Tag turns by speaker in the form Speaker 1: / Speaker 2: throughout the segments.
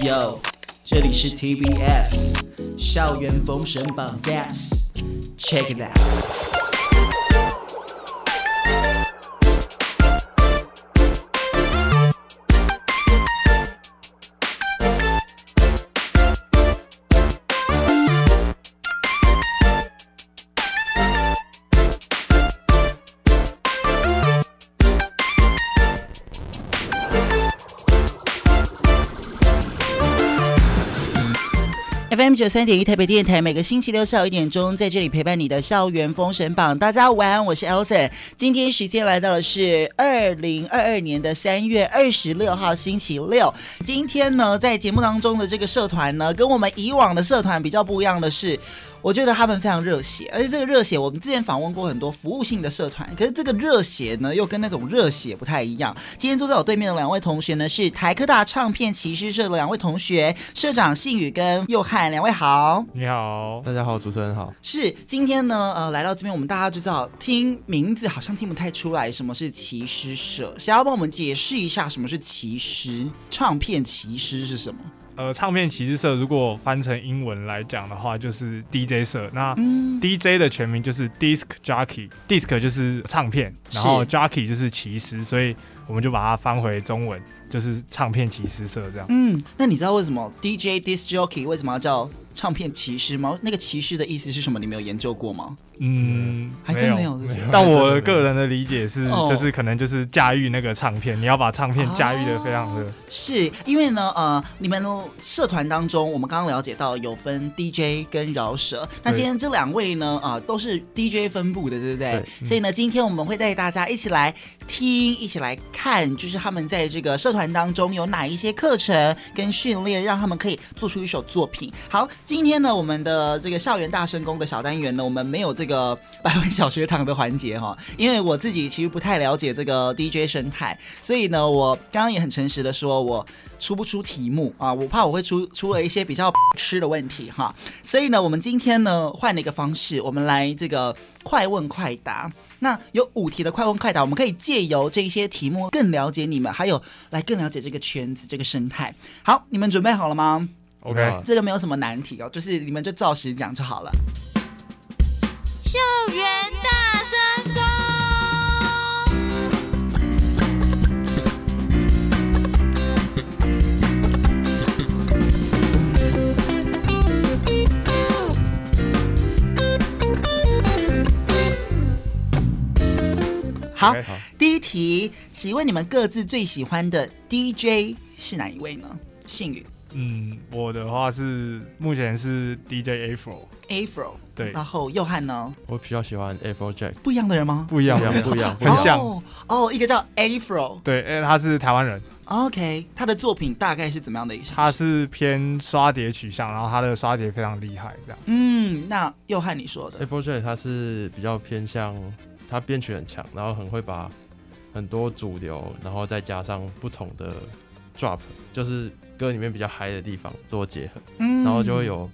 Speaker 1: Yo，这里是 TBS 校园封神榜 Yes，Check it out。九三点一台北电台，每个星期六下午一点钟，在这里陪伴你的校园封神榜。大家晚安，我是 Elson。今天时间来到的是二零二二年的三月二十六号星期六。今天呢，在节目当中的这个社团呢，跟我们以往的社团比较不一样的是。我觉得他们非常热血，而且这个热血，我们之前访问过很多服务性的社团，可是这个热血呢，又跟那种热血不太一样。今天坐在我对面的两位同学呢，是台科大唱片骑师社的两位同学，社长信宇跟佑汉，两位好。
Speaker 2: 你好，
Speaker 3: 大家好，主持人好。
Speaker 1: 是今天呢，呃，来到这边，我们大家就知道，听名字好像听不太出来什么是骑师社，想要帮我们解释一下什么是骑师，唱片骑师是什么？
Speaker 2: 呃，唱片骑士社如果翻成英文来讲的话，就是 DJ 社。那 DJ 的全名就是 Disc Jockey，Disc 就是唱片，然后 Jockey 就是骑师，所以我们就把它翻回中文，就是唱片骑师社这样。
Speaker 1: 嗯，那你知道为什么 DJ Disc Jockey 为什么要叫唱片骑士吗？那个骑士的意思是什么？你没有研究过吗？
Speaker 2: 嗯，
Speaker 1: 还真没有，
Speaker 2: 但我的个人的理解是，就是可能就是驾驭那个唱片，哦、你要把唱片驾驭的非常的。
Speaker 1: 是因为呢，呃，你们社团当中，我们刚刚了解到有分 DJ 跟饶舌，那今天这两位呢，啊，都是 DJ 分布的，对不对？所以呢，今天我们会带大家一起来听，一起来看，就是他们在这个社团当中有哪一些课程跟训练，让他们可以做出一首作品。好，今天呢，我们的这个校园大声公的小单元呢，我们没有这个。这个百万小学堂的环节哈，因为我自己其实不太了解这个 DJ 生态，所以呢，我刚刚也很诚实的说，我出不出题目啊，我怕我会出出了一些比较 吃的问题哈，所以呢，我们今天呢换了一个方式，我们来这个快问快答。那有五题的快问快答，我们可以借由这些题目更了解你们，还有来更了解这个圈子、这个生态。好，你们准备好了吗
Speaker 2: ？OK，
Speaker 1: 这个没有什么难题哦，就是你们就照实讲就好了。
Speaker 4: 校园大声公，
Speaker 1: 好，第一题，请问你们各自最喜欢的 DJ 是哪一位呢？信宇。
Speaker 2: 嗯，我的话是目前是 DJ Afro，Afro，对，
Speaker 1: 然后佑汉呢？
Speaker 3: 我比较喜欢 Afro Jack，
Speaker 1: 不一样的人吗？
Speaker 2: 不一样，
Speaker 3: 不一样，不一样
Speaker 2: 很像
Speaker 1: 哦，哦，一个叫 Afro，
Speaker 2: 对，因为他是台湾人。
Speaker 1: OK，他的作品大概是怎么样的一个？
Speaker 2: 他是偏刷碟取向，然后他的刷碟非常厉害，这样。
Speaker 1: 嗯，那佑汉你说的
Speaker 3: Afro Jack 他是比较偏向他编曲很强，然后很会把很多主流，然后再加上不同的 drop，就是。歌里面比较嗨的地方做结合，嗯，然后就会有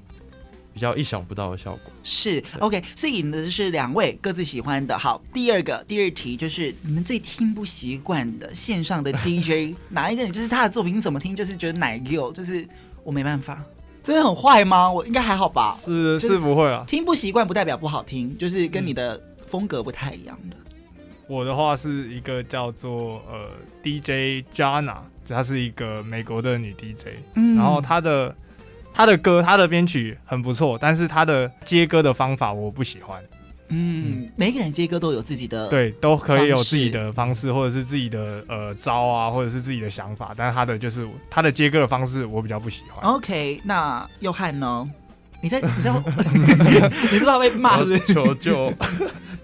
Speaker 3: 比较意想不到的效果。
Speaker 1: 是 OK，所以呢是两位各自喜欢的。好，第二个第二题就是你们最听不习惯的线上的 DJ 哪一个？你就是他的作品你怎么听就是觉得奶油，就是我没办法。真的很坏吗？我应该还好吧？
Speaker 2: 是是不会啊，
Speaker 1: 听不习惯不代表不好听，就是跟你的风格不太一样的。嗯、
Speaker 2: 我的话是一个叫做呃 DJ Jana。她是一个美国的女 DJ，嗯，然后她的她的歌，她的编曲很不错，但是她的接歌的方法我不喜欢。
Speaker 1: 嗯，嗯，每个人接歌都有自己的，
Speaker 2: 对，都可以有自己的方式，或者是自己的呃招啊，或者是自己的想法，但是她的就是她的接歌的方式我比较不喜欢。
Speaker 1: OK，那佑汉呢？你在 你在 你是怕被骂是不是？
Speaker 3: 求救！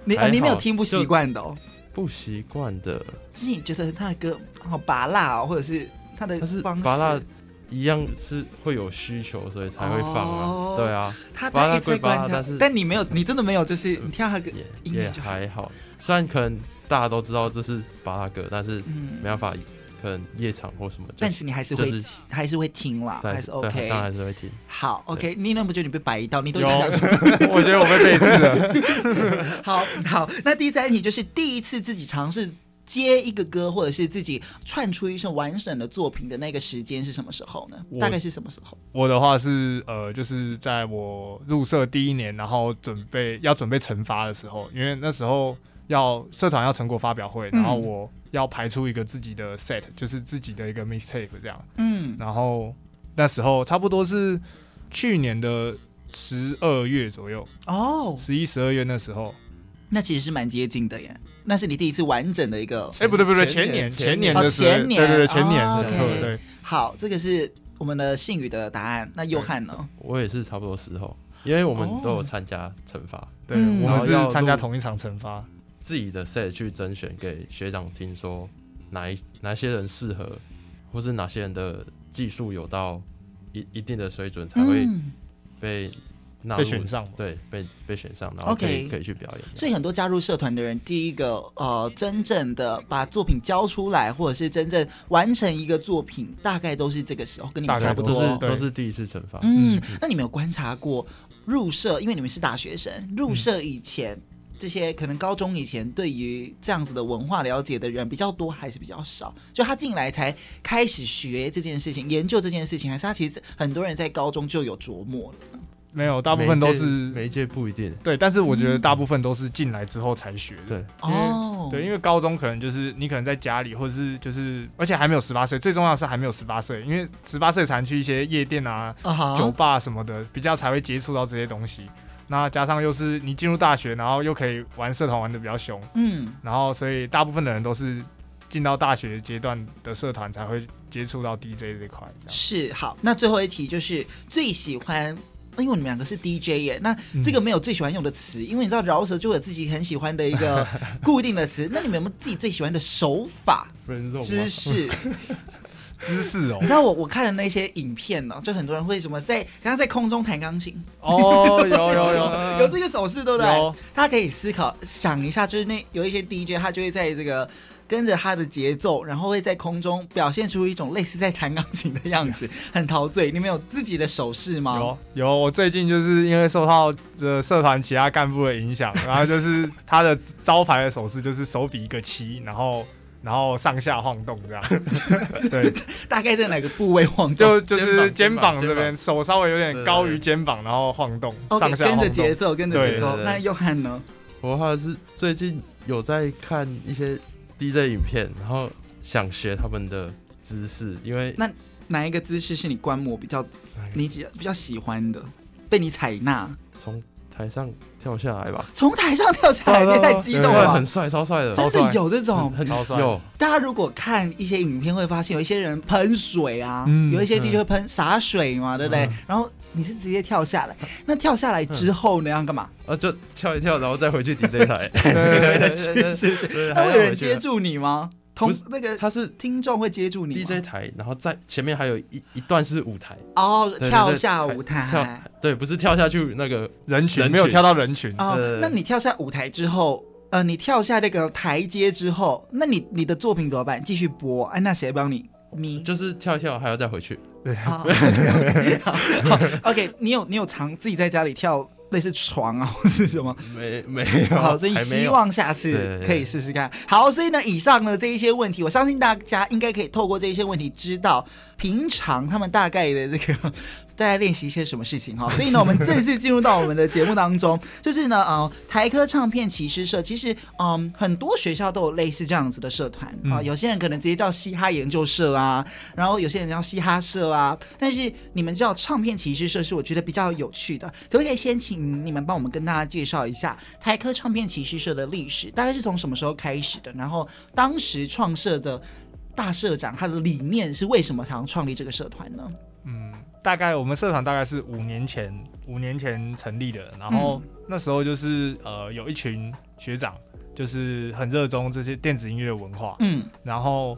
Speaker 1: 你你没有听不习惯的哦。
Speaker 3: 不习惯的，
Speaker 1: 就是你觉得他的歌好拔辣哦，或者是他的方式，
Speaker 3: 拔辣一样是会有需求，所以才会放啊。哦、对啊，
Speaker 1: 他
Speaker 3: 拔辣归拔辣，但是
Speaker 1: 但你没有，你真的没有，就是你听他的歌
Speaker 3: 也也还好。虽然可能大家都知道这是拔辣歌，但是没办法。可能夜场或什么，
Speaker 1: 但是你还是会、就是、还是会听啦，还是 OK，
Speaker 3: 当然还是会听。
Speaker 1: 好，OK，你那不觉得你被摆一道？你都讲出
Speaker 2: 我觉得我被背刺了。
Speaker 1: 好好，那第三题就是第一次自己尝试接一个歌，或者是自己串出一首完整的作品的那个时间是什么时候呢？大概是什么时候？
Speaker 2: 我的话是呃，就是在我入社第一年，然后准备要准备惩罚的时候，因为那时候要社团要成果发表会，然后我要排出一个自己的 set，就是自己的一个 mistake 这样。嗯，然后那时候差不多是去年的十二月左右哦，十一、十二月那时候。
Speaker 1: 那其实是蛮接近的耶，那是你第一次完整的一个。
Speaker 2: 哎，不对不对，前年前年的
Speaker 1: 前年，
Speaker 2: 对对对，前年的对对。
Speaker 1: 好，这个是我们的信宇的答案。那佑翰呢？
Speaker 3: 我也是差不多时候，因为我们都有参加惩罚，
Speaker 2: 对，我们是参加同一场惩罚，
Speaker 3: 自己的 set 去甄选给学长听，说哪一哪些人适合，或是哪些人的技术有到一一定的水准才会被。
Speaker 2: 被选上，
Speaker 3: 对，被被选上，然后可以 Okay. 可以去表演。
Speaker 1: 所以很多加入社团的人，第一个呃，真正的把作品交出来，或者是真正完成一个作品，大概都是这个时候，跟你们差不多，
Speaker 3: 都是都是第一次惩罚。
Speaker 1: 嗯，那你们有观察过入社，因为你们是大学生，入社以前、嗯、这些可能高中以前对于这样子的文化了解的人比较多，还是比较少？就他进来才开始学这件事情，研究这件事情，还是他其实很多人在高中就有琢磨了？
Speaker 2: 没有，大部分都是
Speaker 3: 每一届不一定。
Speaker 2: 对，但是我觉得大部分都是进来之后才学的。
Speaker 3: 对，
Speaker 1: 哦，
Speaker 2: 对，因为高中可能就是你可能在家里，或者是就是，而且还没有十八岁，最重要的是还没有十八岁，因为十八岁才能去一些夜店啊、酒吧什么的，比较才会接触到这些东西。那加上又是你进入大学，然后又可以玩社团玩的比较凶，嗯，然后所以大部分的人都是进到大学阶段的社团才会接触到 DJ 这块。
Speaker 1: 是，好，那最后一题就是最喜欢。因为你们两个是 DJ 耶，那这个没有最喜欢用的词，嗯、因为你知道饶舌就有自己很喜欢的一个 固定的词。那你们有没有自己最喜欢的手法、姿势、
Speaker 2: 姿势哦？
Speaker 1: 你知道我我看的那些影片呢，就很多人会什么在刚刚在空中弹钢琴
Speaker 2: 哦，有有有
Speaker 1: 有这个手势，对不对？大家可以思考想一下，就是那有一些 DJ 他就会在这个。跟着他的节奏，然后会在空中表现出一种类似在弹钢琴的样子，很陶醉。你们有自己的手势吗？
Speaker 2: 有有，我最近就是因为受到这社团其他干部的影响，然后就是他的招牌的手势就是手比一个七，然后然后上下晃动这样。对，
Speaker 1: 大概在哪个部位晃动？
Speaker 2: 就就是肩膀这边，手稍微有点高于肩膀，然后晃动上下。
Speaker 1: 跟着节奏，跟着节奏。那佑翰呢？
Speaker 3: 我的话是最近有在看一些。DJ 影片，然后想学他们的姿势，因为
Speaker 1: 那哪一个姿势是你观摩比较你比较喜欢的，被你采纳？
Speaker 3: 从台上跳下来吧。
Speaker 1: 从台上跳下来，别太激动了。
Speaker 3: 很帅，超帅的，
Speaker 1: 真的有这种
Speaker 2: 很超帅。
Speaker 3: 有
Speaker 1: 大家如果看一些影片，会发现有一些人喷水啊，有一些 DJ 会喷洒水嘛，对不对？然后你是直接跳下来，那跳下来之后呢，要干嘛？
Speaker 3: 呃，就跳一跳，然后再回去 DJ 台。
Speaker 1: 是是是。那会有人接住你吗？同那个他是听众会接住你
Speaker 3: DJ 台，然后在前面还有一一段是舞台。
Speaker 1: 哦，跳下舞台。
Speaker 3: 对，不是跳下去那个
Speaker 2: 人群，没有跳到人群。
Speaker 1: 哦，那你跳下舞台之后，呃，你跳下那个台阶之后，那你你的作品怎么办？继续播？哎，那谁帮你？你
Speaker 3: 就是跳一跳，还要再回去。
Speaker 1: 对，好，OK，你有你有常自己在家里跳类似床啊，或是什么？
Speaker 3: 没没有。
Speaker 1: 好，所以希望下次可以试试看。好，所以呢，以上呢这一些问题，我相信大家应该可以透过这一些问题，知道平常他们大概的这个。大概练习一些什么事情哈？所以呢，我们正式进入到我们的节目当中，就是呢，呃，台科唱片骑师社，其实，嗯，很多学校都有类似这样子的社团啊。有些人可能直接叫嘻哈研究社啊，然后有些人叫嘻哈社啊。但是你们知道唱片骑师社，是我觉得比较有趣的。可不可以先请你们帮我们跟大家介绍一下台科唱片骑师社的历史，大概是从什么时候开始的？然后当时创设的大社长他的理念是为什么想要创立这个社团呢？
Speaker 2: 嗯。大概我们社团大概是五年前五年前成立的，然后那时候就是呃有一群学长，就是很热衷这些电子音乐的文化，嗯，然后。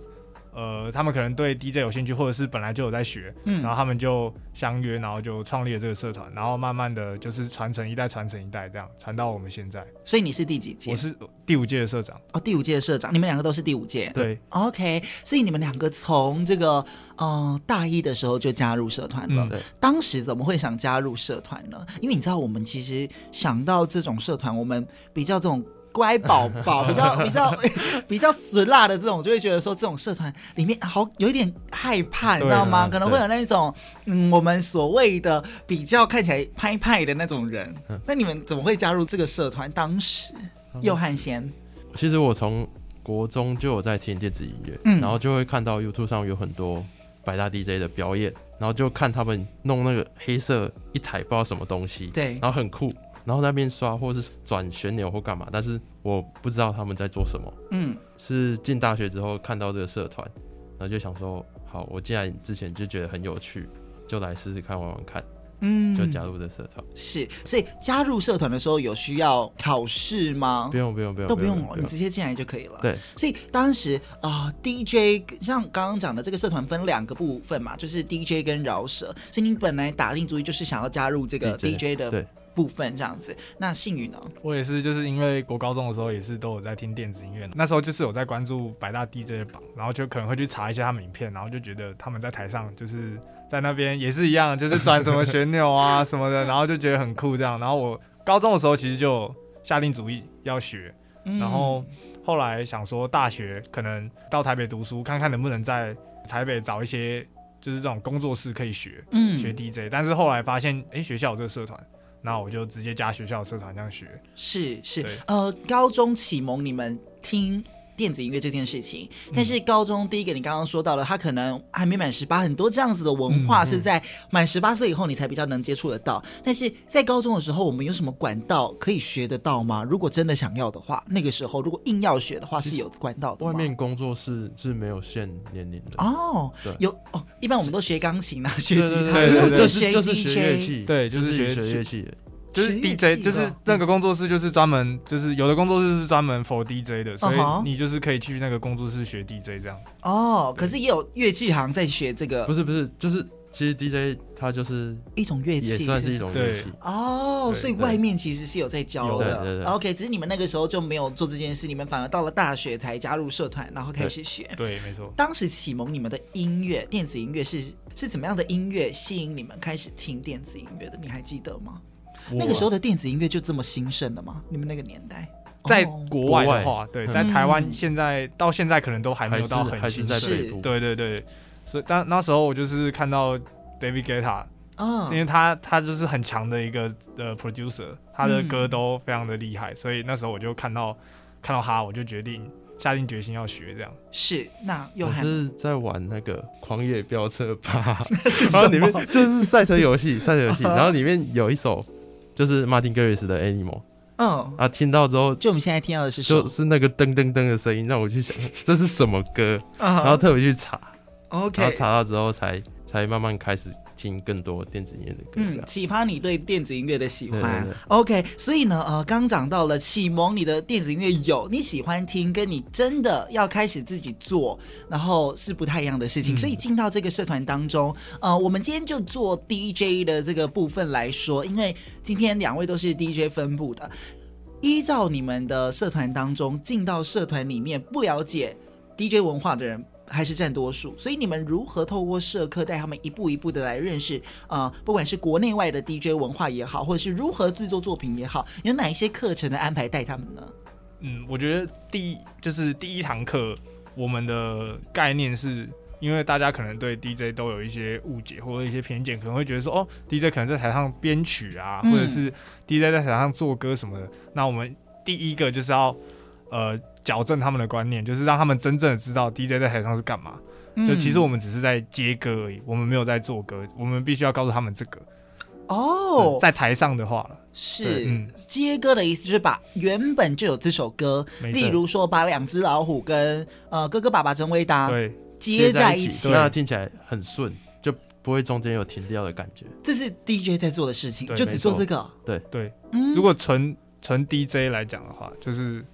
Speaker 2: 呃，他们可能对 DJ 有兴趣，或者是本来就有在学，嗯，然后他们就相约，然后就创立了这个社团，然后慢慢的就是传承一代传承一代这样，传到我们现在。
Speaker 1: 所以你是第几届？
Speaker 2: 我是第五届的社长。
Speaker 1: 哦，第五届的社长，你们两个都是第五届。
Speaker 2: 对
Speaker 1: ，OK。所以你们两个从这个呃大一的时候就加入社团了。嗯，当时怎么会想加入社团呢？因为你知道，我们其实想到这种社团，我们比较这种。乖宝宝，比较比较比较损辣的这种，就会觉得说这种社团里面好有一点害怕，你知道吗？可能会有那种嗯，我们所谓的比较看起来派派的那种人。那你们怎么会加入这个社团？当时又汉先，
Speaker 3: 其实我从国中就有在听电子音乐，嗯，然后就会看到 YouTube 上有很多百大 DJ 的表演，然后就看他们弄那个黑色一台不知道什么东西，
Speaker 1: 对，
Speaker 3: 然后很酷。然后那边刷或是转旋钮或干嘛，但是我不知道他们在做什么。嗯，是进大学之后看到这个社团，然后就想说，好，我既然之前就觉得很有趣，就来试试看玩玩看。嗯，就加入这社团。
Speaker 1: 是，所以加入社团的时候有需要考试吗？
Speaker 3: 不用，不用，不用，
Speaker 1: 都不用，你直接进来就可以了。
Speaker 3: 对，
Speaker 1: 所以当时啊、呃、，DJ 像刚刚讲的这个社团分两个部分嘛，就是 DJ 跟饶舌，所以你本来打定主意就是想要加入这个 DJ 的。
Speaker 3: 对。
Speaker 1: 部分这样子，那信宇呢？
Speaker 2: 我也是，就是因为国高中的时候也是都有在听电子音乐，那时候就是有在关注百大 DJ 的榜，然后就可能会去查一下他们影片，然后就觉得他们在台上就是在那边也是一样，就是转什么旋钮啊 什么的，然后就觉得很酷这样。然后我高中的时候其实就下定主意要学，然后后来想说大学可能到台北读书，看看能不能在台北找一些就是这种工作室可以学，嗯，学 DJ。但是后来发现，哎、欸，学校有这个社团。那我就直接加学校的社团这样学。
Speaker 1: 是是，呃，高中启蒙你们听电子音乐这件事情，但是高中第一个你刚刚说到了，他可能还没满十八，很多这样子的文化是在满十八岁以后你才比较能接触得到。但是在高中的时候，我们有什么管道可以学得到吗？如果真的想要的话，那个时候如果硬要学的话，是有管道的。
Speaker 3: 外面工作室是没有限年龄的
Speaker 1: 哦，有哦，一般我们都学钢琴啊，学吉他，
Speaker 3: 对对对对
Speaker 1: 就
Speaker 3: 学乐器，
Speaker 2: 对，就是学
Speaker 3: 学乐器。
Speaker 2: 就是 DJ，就是那个工作室，就是专门，就是有的工作室是专门 for DJ 的，所以你就是可以去那个工作室学 DJ 这样。
Speaker 1: 哦，可是也有乐器行在学这个。
Speaker 3: 不是不是，就是其实 DJ 它就是
Speaker 1: 一种乐器，
Speaker 3: 也算是一种乐器。
Speaker 1: 哦，所以外面其实是有在教的。
Speaker 3: 对对对。
Speaker 1: OK，只是你们那个时候就没有做这件事，你们反而到了大学才加入社团，然后开始学。
Speaker 2: 对，没错。
Speaker 1: 当时启蒙你们的音乐，电子音乐是是怎么样的音乐吸引你们开始听电子音乐的？你还记得吗？那个时候的电子音乐就这么兴盛的吗？你们那个年代，
Speaker 2: 在国外的话，对，在台湾现在到现在可能都还没有到很兴
Speaker 3: 盛。
Speaker 2: 对对对，所以当那时候我就是看到 David Guetta，因为他他就是很强的一个呃 producer，他的歌都非常的厉害，所以那时候我就看到看到他，我就决定下定决心要学这样。
Speaker 1: 是，那又
Speaker 3: 还是在玩那个狂野飙车吧，然后里面就是赛车游戏，赛车游戏，然后里面有一首。就是 Martin Garrix 的 Animal，嗯，啊，听到之后，
Speaker 1: 就我们现在听到的是，
Speaker 3: 就是那个噔噔噔的声音，让我去想 这是什么歌，然后特别去查，OK，然后查到之后才才慢慢开始。听更多电子音乐的歌，嗯，
Speaker 1: 启发你对电子音乐的喜欢。对对对 OK，所以呢，呃，刚讲到了启蒙你的电子音乐有你喜欢听，跟你真的要开始自己做，然后是不太一样的事情。嗯、所以进到这个社团当中，呃，我们今天就做 DJ 的这个部分来说，因为今天两位都是 DJ 分部的，依照你们的社团当中进到社团里面不了解 DJ 文化的人。还是占多数，所以你们如何透过社课带他们一步一步的来认识啊、呃？不管是国内外的 DJ 文化也好，或者是如何制作作品也好，有哪一些课程的安排带他们呢？
Speaker 2: 嗯，我觉得第一就是第一堂课，我们的概念是因为大家可能对 DJ 都有一些误解或者一些偏见，可能会觉得说哦，DJ 可能在台上编曲啊，或者是 DJ 在台上做歌什么的。嗯、那我们第一个就是要呃。矫正他们的观念，就是让他们真正的知道 DJ 在台上是干嘛。嗯、就其实我们只是在接歌而已，我们没有在做歌。我们必须要告诉他们这个。
Speaker 1: 哦，
Speaker 2: 在台上的话了，
Speaker 1: 是、嗯、接歌的意思，就是把原本就有这首歌，例如说把两只老虎跟呃哥哥爸爸真伟大
Speaker 2: 对
Speaker 1: 接在一起，
Speaker 3: 让它听起来很顺，就不会中间有停掉的感觉。
Speaker 1: 这是 DJ 在做的事情，就只做这个。
Speaker 3: 对
Speaker 2: 对，嗯、如果纯纯 DJ 来讲的话，就是。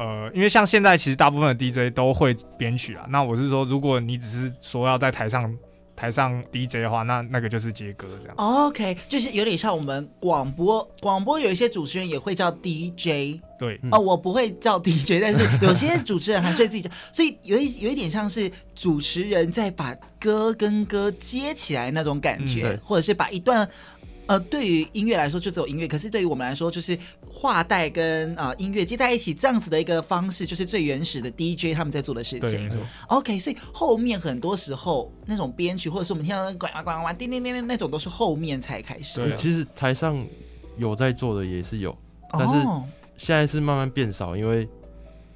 Speaker 2: 呃，因为像现在其实大部分的 DJ 都会编曲啊。那我是说，如果你只是说要在台上台上 DJ 的话，那那个就是接歌这样。
Speaker 1: OK，就是有点像我们广播，广播有一些主持人也会叫 DJ。
Speaker 2: 对。
Speaker 1: 哦，我不会叫 DJ，但是有些主持人还是会自己叫，所以有一有一点像是主持人在把歌跟歌接起来那种感觉，嗯、或者是把一段。呃，对于音乐来说就只有音乐，可是对于我们来说，就是画带跟啊、呃、音乐接在一起这样子的一个方式，就是最原始的 DJ 他们在做的事情。
Speaker 2: 没错。
Speaker 1: OK，所以后面很多时候那种编曲，或者是我们听到那呱呱呱呱叮叮叮叮那种，都是后面才开始。
Speaker 3: 对，其实台上有在做的也是有，但是现在是慢慢变少，因为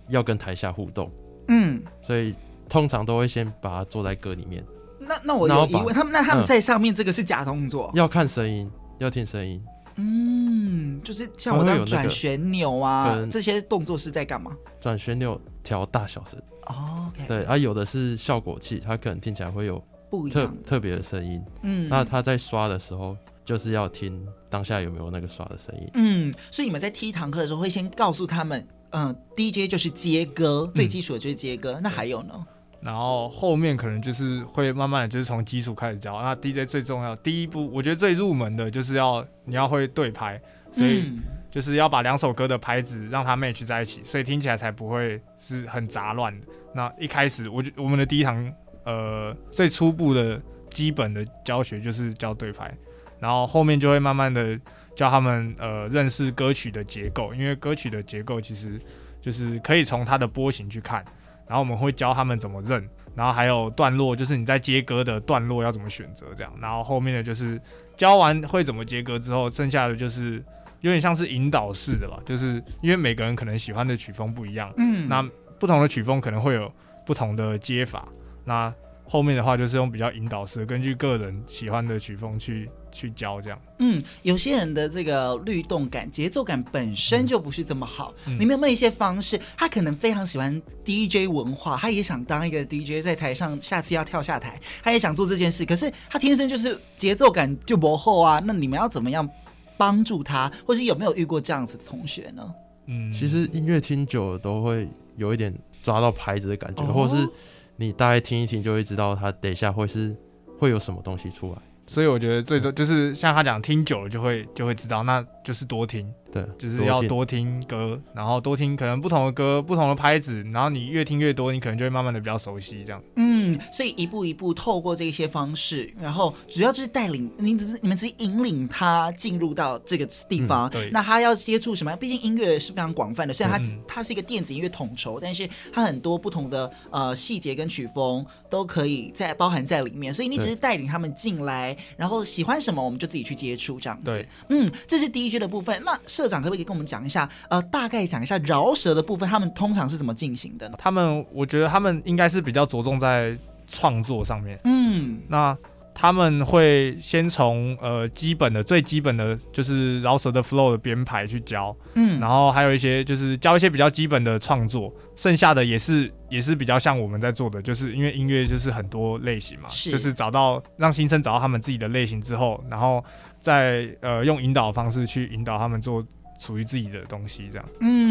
Speaker 3: 要跟台下互动。嗯，所以通常都会先把它做在歌里面。
Speaker 1: 那那我有疑问，他们那他们在上面这个是假动作？
Speaker 3: 要看声音。要听声音，
Speaker 1: 嗯，就是像我这样转旋钮啊，这些动作是在干嘛？
Speaker 3: 转旋钮调大小声。
Speaker 1: 哦，okay，
Speaker 3: 对，啊，有的是效果器，它可能听起来会有不一样特别的声音。嗯，那他在刷的时候，就是要听当下有没有那个刷的声音。
Speaker 1: 嗯，所以你们在踢堂课的时候，会先告诉他们，嗯，DJ 就是接歌，最基础的就是接歌。嗯，那还有呢？
Speaker 2: 然后后面可能就是会慢慢的就是从基础开始教。那 DJ 最重要第一步，我觉得最入门的就是要你要会对拍，所以就是要把两首歌的拍子让它 match 在一起，所以听起来才不会是很杂乱的。那一开始，我就我们的第一堂呃最初步的基本的教学就是教对拍，然后后面就会慢慢的教他们呃认识歌曲的结构，因为歌曲的结构其实就是可以从它的波形去看。然后我们会教他们怎么认，然后还有段落，就是你在接歌的段落要怎么选择这样。然后后面的就是教完会怎么接歌之后，剩下的就是有点像是引导式的吧，就是因为每个人可能喜欢的曲风不一样，嗯，那不同的曲风可能会有不同的接法。那后面的话就是用比较引导式，根据个人喜欢的曲风去。去教这样，
Speaker 1: 嗯，有些人的这个律动感、节奏感本身就不是这么好。嗯、你们有没有一些方式？他可能非常喜欢 DJ 文化，他也想当一个 DJ，在台上下次要跳下台，他也想做这件事。可是他天生就是节奏感就不厚啊。那你们要怎么样帮助他？或是有没有遇过这样子的同学呢？
Speaker 3: 嗯，其实音乐听久了都会有一点抓到拍子的感觉，哦、或是你大概听一听就会知道他等一下会是会有什么东西出来。
Speaker 2: 所以我觉得最终就是像他讲，听久了就会就会知道，那就是多听。
Speaker 3: 对，
Speaker 2: 就是要多听歌，然后多听可能不同的歌，不同的拍子，然后你越听越多，你可能就会慢慢的比较熟悉这样。
Speaker 1: 嗯，所以一步一步透过这些方式，然后主要就是带领你，只是你们只是引领他进入到这个地方。嗯、对，那他要接触什么？毕竟音乐是非常广泛的，虽然它它是一个电子音乐统筹，但是它很多不同的呃细节跟曲风都可以在包含在里面。所以你只是带领他们进来，然后喜欢什么我们就自己去接触这样子。
Speaker 2: 对，
Speaker 1: 嗯，这是的部分。那社长可不可以跟我们讲一下？呃，大概讲一下饶舌的部分，他们通常是怎么进行的呢？
Speaker 2: 他们，我觉得他们应该是比较着重在创作上面。嗯，那他们会先从呃基本的、最基本的就是饶舌的 flow 的编排去教。嗯，然后还有一些就是教一些比较基本的创作，剩下的也是也是比较像我们在做的，就是因为音乐就是很多类型嘛，是就是找到让新生找到他们自己的类型之后，然后。再呃用引导的方式去引导他们做属于自己的东西，这样。
Speaker 1: 嗯，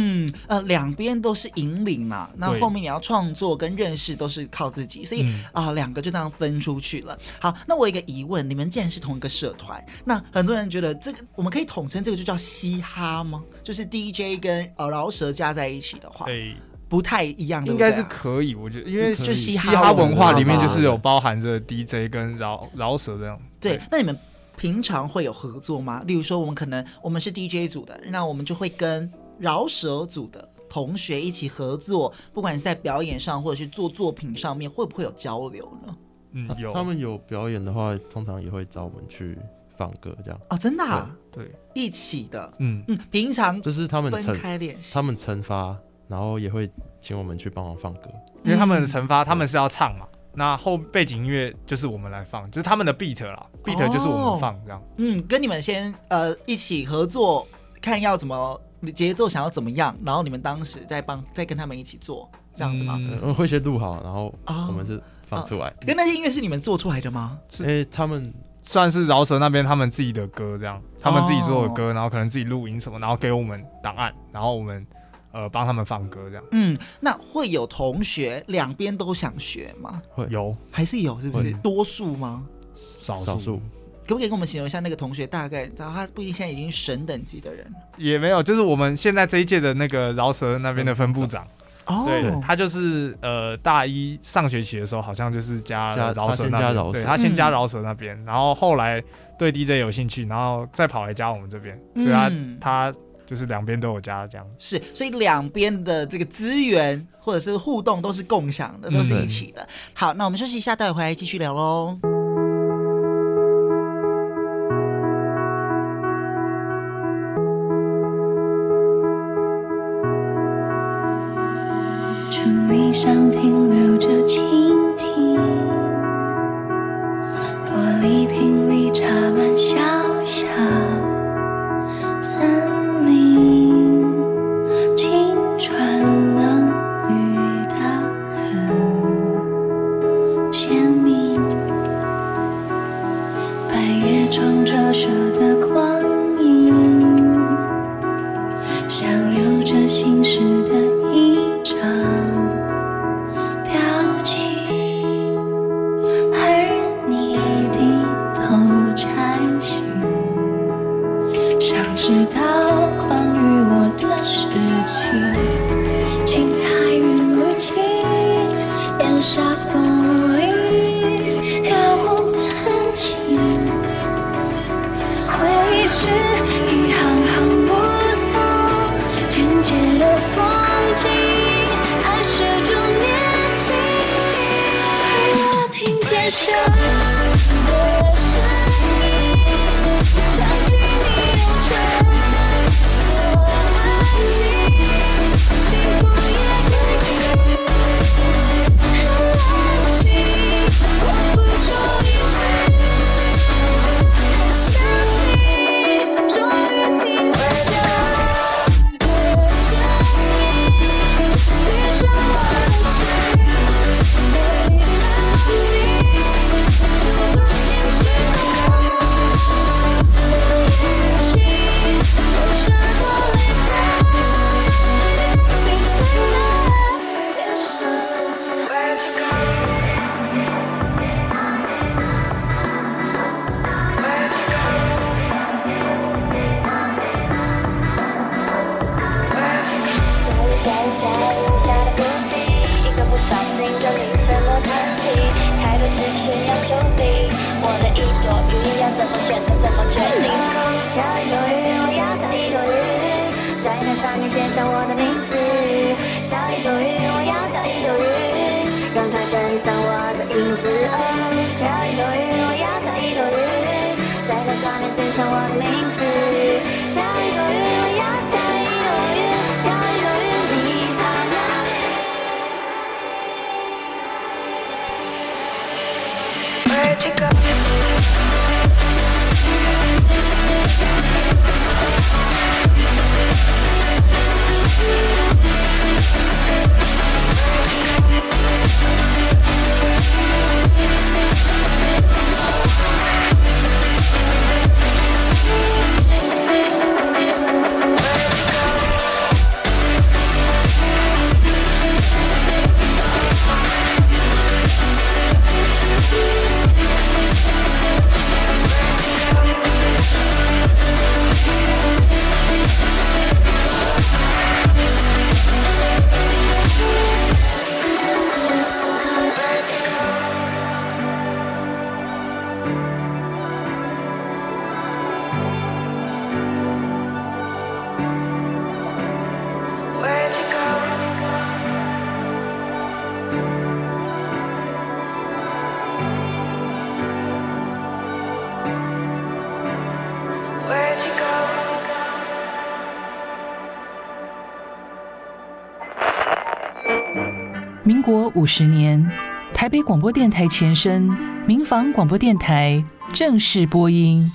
Speaker 1: 呃，两边都是引领嘛，那后面你要创作跟认识都是靠自己，所以啊，两、嗯呃、个就这样分出去了。好，那我有一个疑问，你们既然是同一个社团，那很多人觉得这个我们可以统称这个就叫嘻哈吗？就是 DJ 跟呃饶舌加在一起的话，
Speaker 2: 对，
Speaker 1: 不太一样，
Speaker 2: 应该是可以，我觉得，因为就嘻哈文化里面就是有包含着 DJ 跟饶饶舌这样。
Speaker 1: 对，那你们。平常会有合作吗？例如说，我们可能我们是 DJ 组的，那我们就会跟饶舌组的同学一起合作，不管是在表演上或者是做作品上面，会不会有交流呢？
Speaker 2: 嗯，有。
Speaker 3: 他们有表演的话，通常也会找我们去放歌，这样。
Speaker 1: 哦，真的啊？
Speaker 2: 对，
Speaker 1: 一起的。嗯嗯，平常
Speaker 3: 就是他们分
Speaker 1: 开练习，
Speaker 3: 他们惩罚，然后也会请我们去帮忙放歌，
Speaker 2: 因为他们的惩罚，他们是要唱嘛。那后背景音乐就是我们来放，就是他们的 beat 啦，beat 就是我们放这样。
Speaker 1: 嗯，跟你们先呃一起合作，看要怎么节奏想要怎么样，然后你们当时在帮在跟他们一起做这样子吗？
Speaker 3: 嗯，会先录好，然后我们是放出来。
Speaker 1: 跟那些音乐是你们做出来的吗？
Speaker 3: 是，诶，他们
Speaker 2: 算是饶舌那边他们自己的歌这样，他们自己做的歌，然后可能自己录音什么，然后给我们档案，然后我们。呃，帮他们放歌这样。
Speaker 1: 嗯，那会有同学两边都想学吗？
Speaker 2: 会有，
Speaker 1: 还是有，是不是？多数吗？
Speaker 2: 少数。
Speaker 1: 可不可以跟我们形容一下那个同学？大概，然后他不一定现在已经神等级的人。
Speaker 2: 也没有，就是我们现在这一届的那个饶舌那边的分部长，
Speaker 1: 哦，
Speaker 2: 对，他就是呃大一上学期的时候，好像就是加饶舌那边，对他先加饶舌那边，然后后来对 DJ 有兴趣，然后再跑来加我们这边，所以他他就是两边都有加这样。
Speaker 1: 是，所以两边的这个资源或者是互动都是共享的，都是一起的。好，那我们休息一下，待会回来继续聊喽。
Speaker 5: 上停留着蜻蜓，玻璃瓶里插满小
Speaker 6: 五十年，台北广播电台前身民防广播电台正式播音。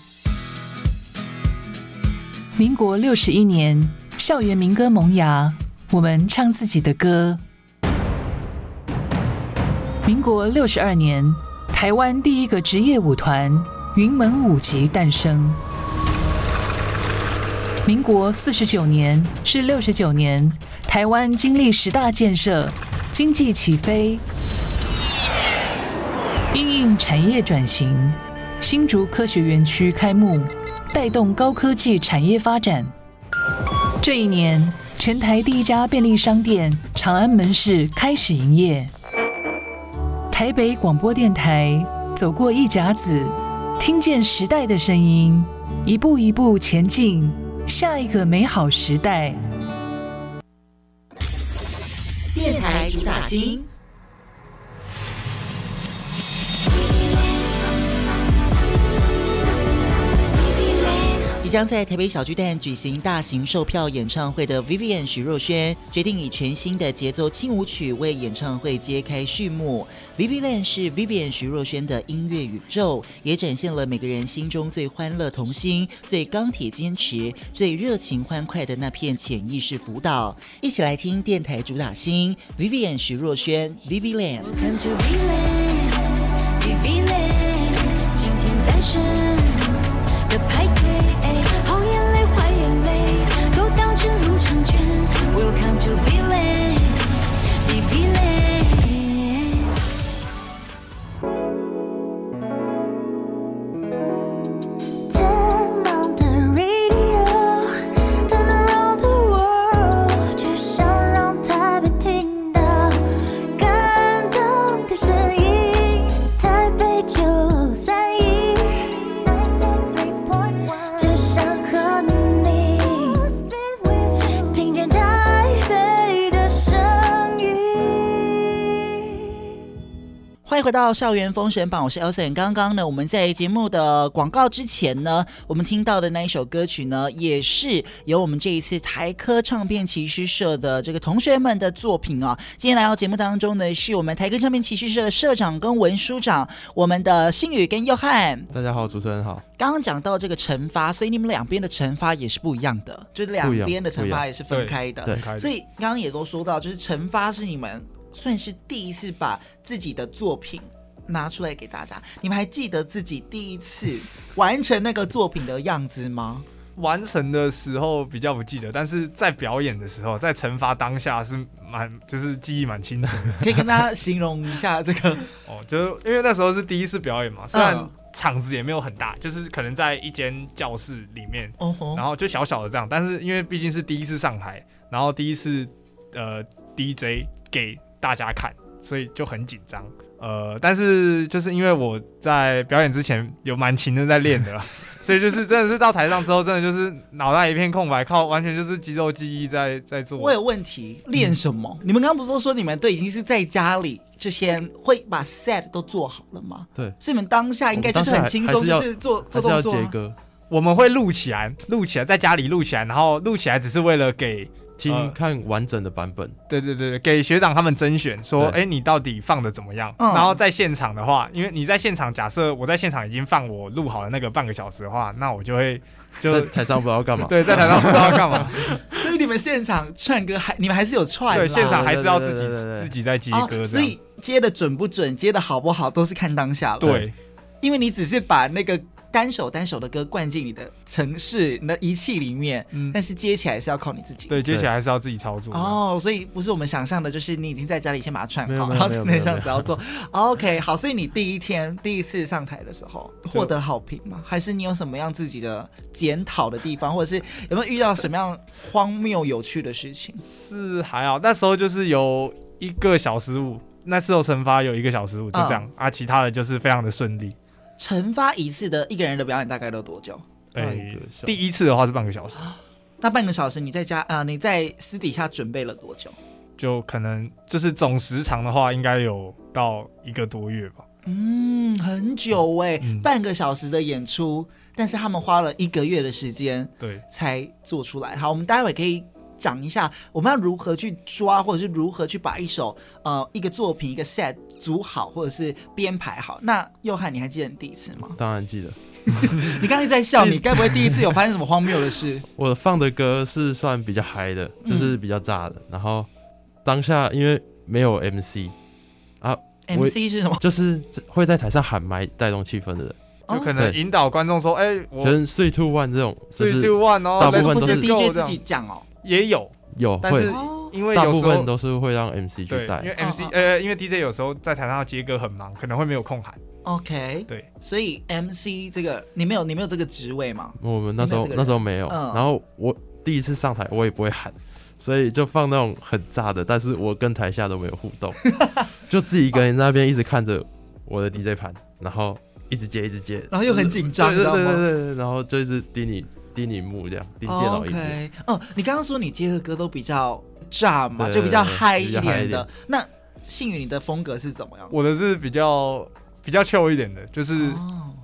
Speaker 6: 民国六十一年，校园民歌萌芽，我们唱自己的歌。民国六十二年，台湾第一个职业舞团云门舞集诞生。民国四十九年至六十九年，台湾经历十大建设。经济起飞，因应产业转型，新竹科学园区开幕，带动高科技产业发展。这一年，全台第一家便利商店长安门市开始营业。台北广播电台走过一甲子，听见时代的声音，一步一步前进，下一个美好时代。
Speaker 1: 主打星。即将在台北小巨蛋举行大型售票演唱会的 Vivian 徐若瑄，决定以全新的节奏轻舞曲为演唱会揭开序幕。Vivian 是 Vivian 徐若瑄的音乐宇宙，也展现了每个人心中最欢乐童心、最钢铁坚持、最热情欢快的那片潜意识辅导。一起来听电台主打星 Vivian 徐若瑄 Vivian。回到校园封神榜，我是 Elson。刚刚呢，我们在节目的广告之前呢，我们听到的那一首歌曲呢，也是由我们这一次台科唱片骑士社的这个同学们的作品啊。今天来到节目当中呢，是我们台科唱片骑士社的社长跟文书长，我们的新宇跟佑翰。
Speaker 3: 大家好，主持人好。
Speaker 1: 刚刚讲到这个惩罚，所以你们两边的惩罚也是不一样的，就是两边的惩罚也是分开的。所以刚刚也都说到，就是惩罚是你们。算是第一次把自己的作品拿出来给大家，你们还记得自己第一次完成那个作品的样子吗？
Speaker 2: 完成的时候比较不记得，但是在表演的时候，在惩罚当下是蛮就是记忆蛮清楚的。
Speaker 1: 可以跟大家形容一下这个
Speaker 2: 哦，就是因为那时候是第一次表演嘛，虽然场子也没有很大，就是可能在一间教室里面，然后就小小的这样，但是因为毕竟是第一次上台，然后第一次呃 DJ 给。大家看，所以就很紧张。呃，但是就是因为我在表演之前有蛮勤的在练的啦，所以就是真的是到台上之后，真的就是脑袋一片空白，靠完全就是肌肉记忆在在做。
Speaker 1: 我有问题，练什么？嗯、你们刚刚不是都说你们都已经是在家里之前会把 set 都做好了吗？
Speaker 3: 对，
Speaker 1: 所以你们当下应该就是很轻松，就是做做动作。
Speaker 2: 我们会录起来，录起来在家里录起来，然后录起来只是为了给。
Speaker 3: 听看完整的版本，呃、
Speaker 2: 对对对，给学长他们甄选，说，哎，你到底放的怎么样？嗯、然后在现场的话，因为你在现场，假设我在现场已经放我录好的那个半个小时的话，那我就会就
Speaker 3: 在台上不知道干嘛。
Speaker 2: 对，在台上不知道干嘛。
Speaker 1: 所以你们现场串歌还你们还是有串，
Speaker 2: 对，现场还是要自己自己在接歌，
Speaker 1: 所以接的准不准，接的好不好，都是看当下了。
Speaker 2: 对，
Speaker 1: 因为你只是把那个。单首单首的歌灌进你的城市、你的仪器里面，嗯，但是接起来是要靠你自己。
Speaker 2: 对，接起来还是要自己操作。
Speaker 1: 哦，所以不是我们想象的，就是你已经在家里先把它串好，然后在那上只要做。OK，好，所以你第一天第一次上台的时候获得好评吗？还是你有什么样自己的检讨的地方，或者是有没有遇到什么样荒谬有趣的事情？
Speaker 2: 是还好，那时候就是有一个小失误，那时候惩罚有一个小失误，就这样、嗯、啊，其他的就是非常的顺利。
Speaker 1: 惩罚一次的一个人的表演大概都多久？
Speaker 2: 哎、欸，第一次的话是半个小时。
Speaker 1: 那半个小时你在家啊、呃？你在私底下准备了多久？
Speaker 2: 就可能就是总时长的话，应该有到一个多月吧。
Speaker 1: 嗯，很久哎、欸，嗯、半个小时的演出，但是他们花了一个月的时间，对，才做出来。好，我们待会可以。讲一下我们要如何去抓，或者是如何去把一首呃一个作品一个 set 组好，或者是编排好。那佑翰，你还记得你第一次吗？
Speaker 3: 当然记得。
Speaker 1: 你刚才在笑，你该不会第一次有发生什么荒谬的事？
Speaker 3: 我放的歌是算比较嗨的，就是比较炸的。嗯、然后当下因为没有 MC 啊
Speaker 1: ，MC 是什么？
Speaker 3: 就是会在台上喊麦带动气氛的人，
Speaker 2: 就可能引导观众说：“哎、欸，我
Speaker 3: 跟 three two one 这种，three
Speaker 2: two one 哦，
Speaker 3: 大部分都是
Speaker 1: DJ 自己讲哦。”
Speaker 2: 也有
Speaker 3: 有，
Speaker 2: 但是因为有
Speaker 3: 大部分都是会让 MC 去带，
Speaker 2: 因为 MC 呃，因为 DJ 有时候在台上要接歌很忙，可能会没有空喊。
Speaker 1: OK，
Speaker 2: 对，
Speaker 1: 所以 MC 这个你没有你没有这个职位吗？
Speaker 3: 我们那时候那时候没有。然后我第一次上台，我也不会喊，所以就放那种很炸的，但是我跟台下都没有互动，就自己一个人在那边一直看着我的 DJ 盘，然后一直接一直接，
Speaker 1: 然后又很
Speaker 3: 紧张，对对对，然后就一直盯你盯你幕这样盯电脑萤幕。
Speaker 1: OK，哦，你刚刚说你接的歌都比较炸嘛，就比较嗨一点的。那信宇你的风格是怎么样？
Speaker 2: 我的是比较比较 chill 一点的，就是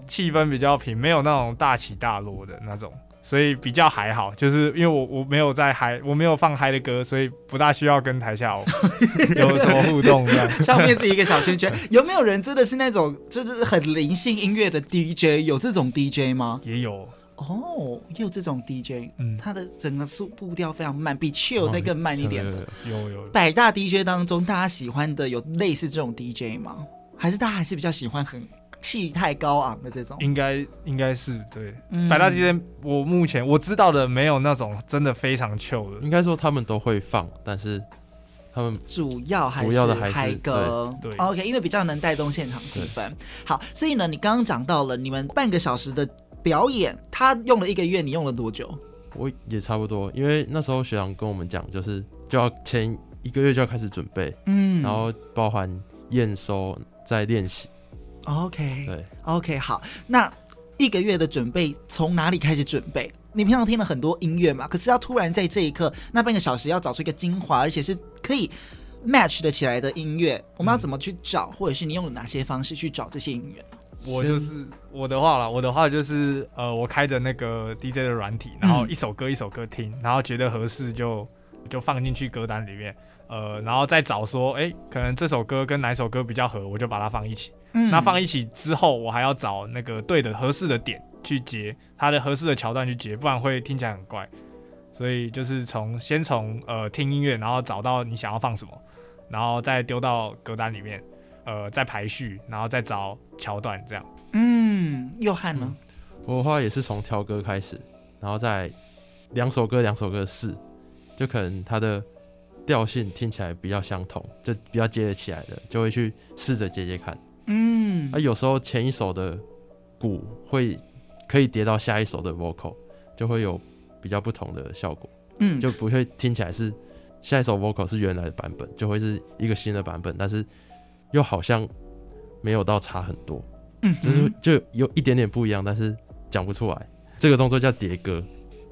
Speaker 2: 气氛比较平，没有那种大起大落的那种。所以比较还好，就是因为我我没有在嗨，我没有放嗨的歌，所以不大需要跟台下 有什么互动这样。
Speaker 1: 上面自己一个小圈圈，有没有人真的是那种就是很灵性音乐的 DJ？有这种 DJ 吗？
Speaker 2: 也有
Speaker 1: 哦，也有这种 DJ，嗯，他的整个速步调非常慢，比 Chill 再更慢一点的。
Speaker 2: 哦、有有，有，有
Speaker 1: 百大 DJ 当中，大家喜欢的有类似这种 DJ 吗？还是大家还是比较喜欢很？气态高昂的这种，
Speaker 2: 应该应该是对。嗯、百大 DJ，我目前我知道的没有那种真的非常 chill 的。
Speaker 3: 应该说他们都会放，但是他们
Speaker 1: 主要还是嗨歌。
Speaker 2: 对，
Speaker 1: 对，OK，因为比较能带动现场气氛。好，所以呢，你刚刚讲到了你们半个小时的表演，他用了一个月，你用了多久？
Speaker 3: 我也差不多，因为那时候学长跟我们讲，就是就要前一个月就要开始准备，嗯，然后包含验收再练习。
Speaker 1: OK，对，OK，好，那一个月的准备从哪里开始准备？你平常听了很多音乐嘛，可是要突然在这一刻那半个小时要找出一个精华，而且是可以 match 的起来的音乐，我们要怎么去找，或者是你用了哪些方式去找这些音乐？
Speaker 2: 我就是我的话啦，我的话就是呃，我开着那个 DJ 的软体，然后一首歌一首歌听，然后觉得合适就就放进去歌单里面，呃，然后再找说，哎、欸，可能这首歌跟哪首歌比较合，我就把它放一起。嗯、那放一起之后，我还要找那个对的合适的点去接，它的合适的桥段去接，不然会听起来很怪。所以就是从先从呃听音乐，然后找到你想要放什么，然后再丢到歌单里面，呃在排序，然后再找桥段这样。
Speaker 1: 嗯，又汉呢、嗯？
Speaker 3: 我的话也是从挑歌开始，然后再两首歌两首歌试，就可能它的调性听起来比较相同，就比较接得起来的，就会去试着接接看。
Speaker 1: 嗯，
Speaker 3: 啊，有时候前一首的鼓会可以叠到下一首的 vocal，就会有比较不同的效果。嗯，就不会听起来是下一首 vocal 是原来的版本，就会是一个新的版本，但是又好像没有到差很多。嗯，就是就有一点点不一样，但是讲不出来。这个动作叫叠歌，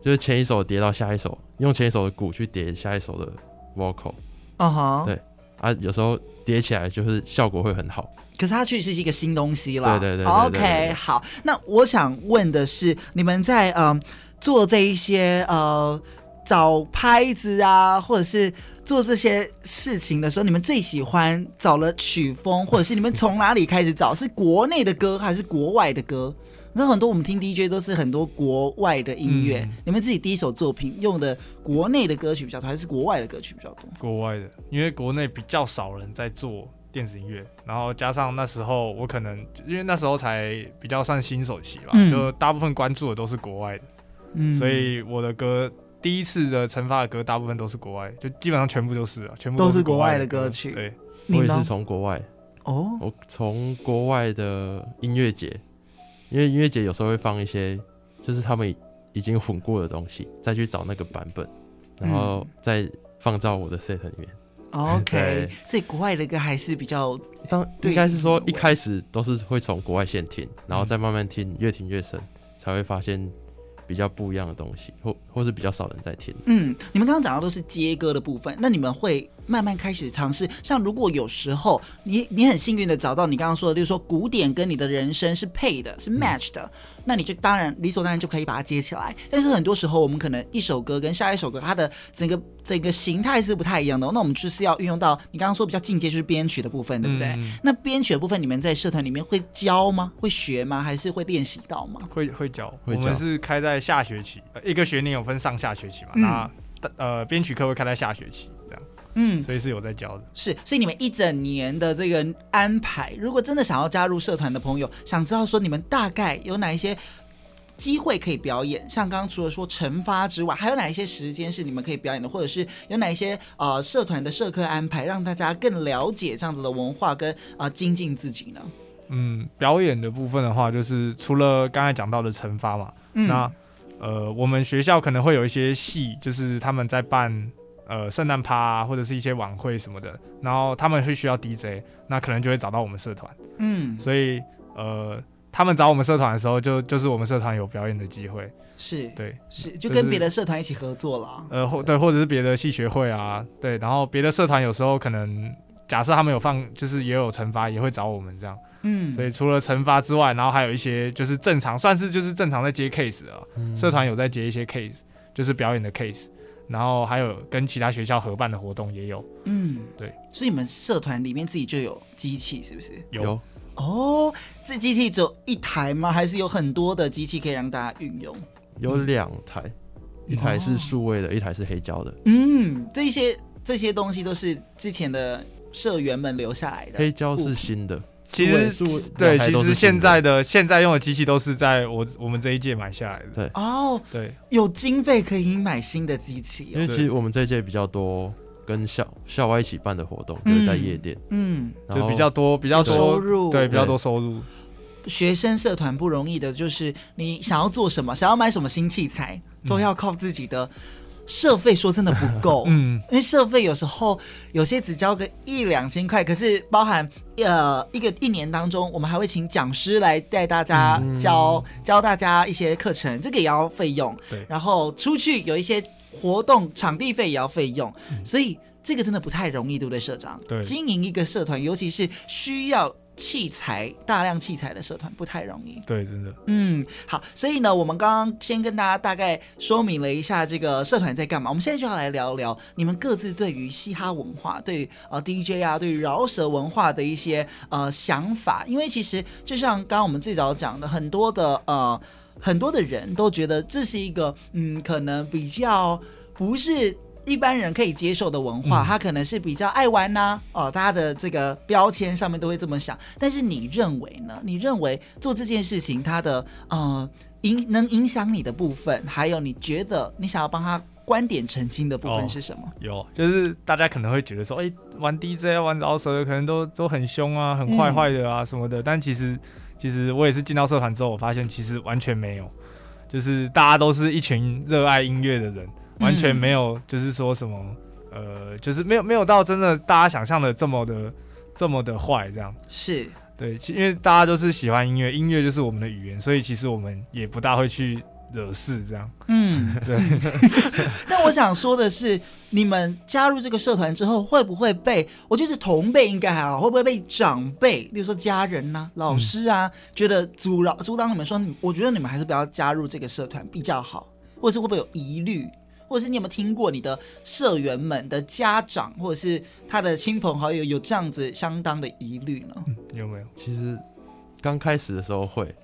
Speaker 3: 就是前一首叠到下一首，用前一首的鼓去叠下一首的 vocal。
Speaker 1: 啊哈，
Speaker 3: 对啊，有时候叠起来就是效果会很好。
Speaker 1: 可是它确实是一个新东西了。
Speaker 3: 对对对。
Speaker 1: OK，好，那我想问的是，你们在嗯、呃、做这一些呃找拍子啊，或者是做这些事情的时候，你们最喜欢找了曲风，或者是你们从哪里开始找？是国内的歌还是国外的歌？那很多我们听 DJ 都是很多国外的音乐，嗯、你们自己第一首作品用的国内的歌曲比较多，还是国外的歌曲比较多？
Speaker 2: 国外的，因为国内比较少人在做。电子音乐，然后加上那时候我可能因为那时候才比较算新手期吧，嗯、就大部分关注的都是国外的，嗯，所以我的歌第一次的成发的歌大部分都是国外，就基本上全部都是啊，全部都是国外的歌。曲。对，
Speaker 3: 我也是从国外。
Speaker 1: 哦，
Speaker 3: 我从国外的音乐节，因为音乐节有时候会放一些就是他们已经混过的东西，再去找那个版本，然后再放到我的 set 里面。
Speaker 1: OK，所以国外的歌还是比较，
Speaker 3: 当应该是说一开始都是会从国外先听，然后再慢慢听，越听越深，才会发现比较不一样的东西，或或是比较少人在听。
Speaker 1: 嗯，你们刚刚讲到都是接歌的部分，那你们会慢慢开始尝试，像如果有时候你你很幸运的找到你刚刚说的，就是说古典跟你的人生是配的，是 match 的，嗯、那你就当然理所当然就可以把它接起来。但是很多时候我们可能一首歌跟下一首歌它的整个整个形态是不太一样的，那我们就是要运用到你刚刚说比较进阶就是编曲的部分，对不对？嗯、那编曲的部分你们在社团里面会教吗？会学吗？还是会练习到吗？
Speaker 2: 会会教，
Speaker 3: 会教，
Speaker 2: 我们是开在下学期，一个学年有分上下学期嘛？嗯、那呃编曲课会开在下学期这样。
Speaker 1: 嗯，
Speaker 2: 所以是有在教的，
Speaker 1: 是，所以你们一整年的这个安排，如果真的想要加入社团的朋友，想知道说你们大概有哪一些机会可以表演，像刚刚除了说惩罚之外，还有哪一些时间是你们可以表演的，或者是有哪一些呃社团的社课安排，让大家更了解这样子的文化跟啊、呃、精进自己呢？
Speaker 2: 嗯，表演的部分的话，就是除了刚才讲到的惩罚嘛，嗯、那呃我们学校可能会有一些系，就是他们在办。呃圣诞趴啊，或者是一些晚会什么的，然后他们会需要 DJ，那可能就会找到我们社团。嗯，所以呃，他们找我们社团的时候就，就就是我们社团有表演的机会。
Speaker 1: 是
Speaker 2: 对，
Speaker 1: 是就跟别的社团一起合作了。
Speaker 2: 呃，或对，或者是别的系学会啊，对，然后别的社团有时候可能假设他们有放，就是也有惩罚，也会找我们这样。嗯，所以除了惩罚之外，然后还有一些就是正常，算是就是正常在接 case 啊。嗯、社团有在接一些 case，就是表演的 case，然后还有跟其他学校合办的活动也有。嗯，对。
Speaker 1: 所以你们社团里面自己就有机器，是不是？
Speaker 2: 有。
Speaker 1: 哦，这机器只有一台吗？还是有很多的机器可以让大家运用？
Speaker 3: 有两台，一台是数位的，哦、一台是黑胶的。
Speaker 1: 嗯，这些这些东西都是之前的社员们留下来的。
Speaker 3: 黑胶是新的，
Speaker 2: 其实对，其实现在的现在用的机器都是在我我们这一届买下来的。
Speaker 3: 对。
Speaker 1: 哦，
Speaker 2: 对，
Speaker 1: 有经费可以买新的机器，
Speaker 3: 因为其实我们这一届比较多跟校校外一起办的活动，就是在夜店，
Speaker 2: 嗯，就比较多比较多
Speaker 1: 收入，
Speaker 2: 对，比较多收入。
Speaker 1: 学生社团不容易的，就是你想要做什么，想要买什么新器材，都要靠自己的社费。说真的不够，嗯，因为社费有时候有些只交个一两千块，可是包含呃一个一年当中，我们还会请讲师来带大家教、嗯、教大家一些课程，这个也要费用。
Speaker 2: 对，
Speaker 1: 然后出去有一些活动，场地费也要费用，嗯、所以这个真的不太容易，对不对，社长？
Speaker 2: 对，
Speaker 1: 经营一个社团，尤其是需要。器材大量器材的社团不太容易，
Speaker 2: 对，真的。
Speaker 1: 嗯，好，所以呢，我们刚刚先跟大家大概说明了一下这个社团在干嘛。我们现在就要来聊聊你们各自对于嘻哈文化、对于呃 DJ 啊、对于饶舌文化的一些呃想法。因为其实就像刚刚我们最早讲的，很多的呃很多的人都觉得这是一个嗯，可能比较不是。一般人可以接受的文化，他可能是比较爱玩呐、啊，哦，大家的这个标签上面都会这么想。但是你认为呢？你认为做这件事情，他的呃影能影响你的部分，还有你觉得你想要帮他观点澄清的部分是什么？
Speaker 2: 哦、有，就是大家可能会觉得说，哎、欸，玩 DJ 玩饶舌的可能都都很凶啊，很坏坏的啊什么的。嗯、但其实，其实我也是进到社团之后，我发现其实完全没有，就是大家都是一群热爱音乐的人。完全没有，就是说什么，呃，就是没有没有到真的大家想象的这么的这么的坏这样。
Speaker 1: 是
Speaker 2: 对，因为大家都是喜欢音乐，音乐就是我们的语言，所以其实我们也不大会去惹事这样。嗯，对。
Speaker 1: 但我想说的是，你们加入这个社团之后，会不会被我觉得同辈应该还好，会不会被长辈，例如说家人呐、啊、老师啊，嗯、觉得阻扰阻挡你们说，我觉得你们还是不要加入这个社团比较好，或者是会不会有疑虑？或者是你有没有听过你的社员们的家长，或者是他的亲朋好友有这样子相当的疑虑呢？
Speaker 2: 嗯，有没有？
Speaker 3: 其实刚开始的时候会，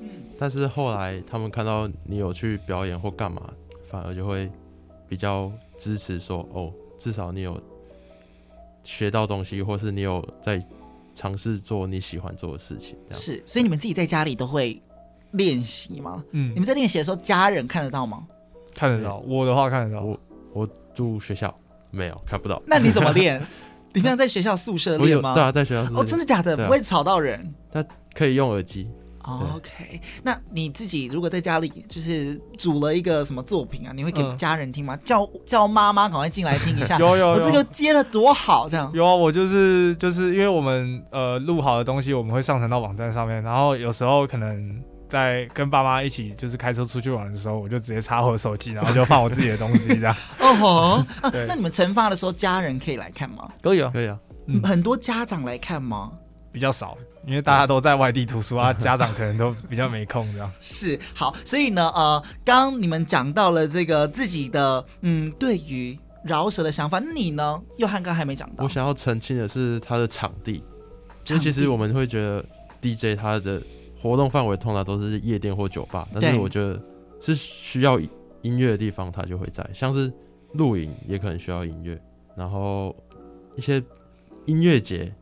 Speaker 3: 嗯，但是后来他们看到你有去表演或干嘛，反而就会比较支持说，说哦，至少你有学到东西，或是你有在尝试做你喜欢做的事情。
Speaker 1: 是，所以你们自己在家里都会练习吗？嗯，你们在练习的时候，家人看得到吗？
Speaker 2: 看得到，我的话看得到。
Speaker 3: 我我住学校，没有看不到。
Speaker 1: 那你怎么练？你平常在学校宿舍练吗？
Speaker 3: 对啊，在学校宿舍。
Speaker 1: 哦，真的假的？不会吵到人？
Speaker 3: 他可以用耳机。
Speaker 1: OK，那你自己如果在家里就是组了一个什么作品啊，你会给家人听吗？叫叫妈妈赶快进来听一下。
Speaker 2: 有有，
Speaker 1: 我这个接的多好，这样。
Speaker 2: 有啊，我就是就是因为我们呃录好的东西，我们会上传到网站上面，然后有时候可能。在跟爸妈一起就是开车出去玩的时候，我就直接插我的手机，然后就放我自己的东西这样。
Speaker 1: 哦吼，那你们惩罚的时候，家人可以来看吗？
Speaker 2: 可以啊，
Speaker 3: 可以啊。
Speaker 1: 嗯，很多家长来看吗？
Speaker 2: 比较少，因为大家都在外地读书啊，家长可能都比较没空这样。
Speaker 1: 是，好，所以呢，呃，刚你们讲到了这个自己的嗯，对于饶舌的想法，那你呢？又汉刚还没讲到。
Speaker 3: 我想要澄清的是他的场地，就其实我们会觉得 DJ 他的。活动范围通常都是夜店或酒吧，但是我觉得是需要音乐的地方，它就会在，像是露营也可能需要音乐，然后一些音乐节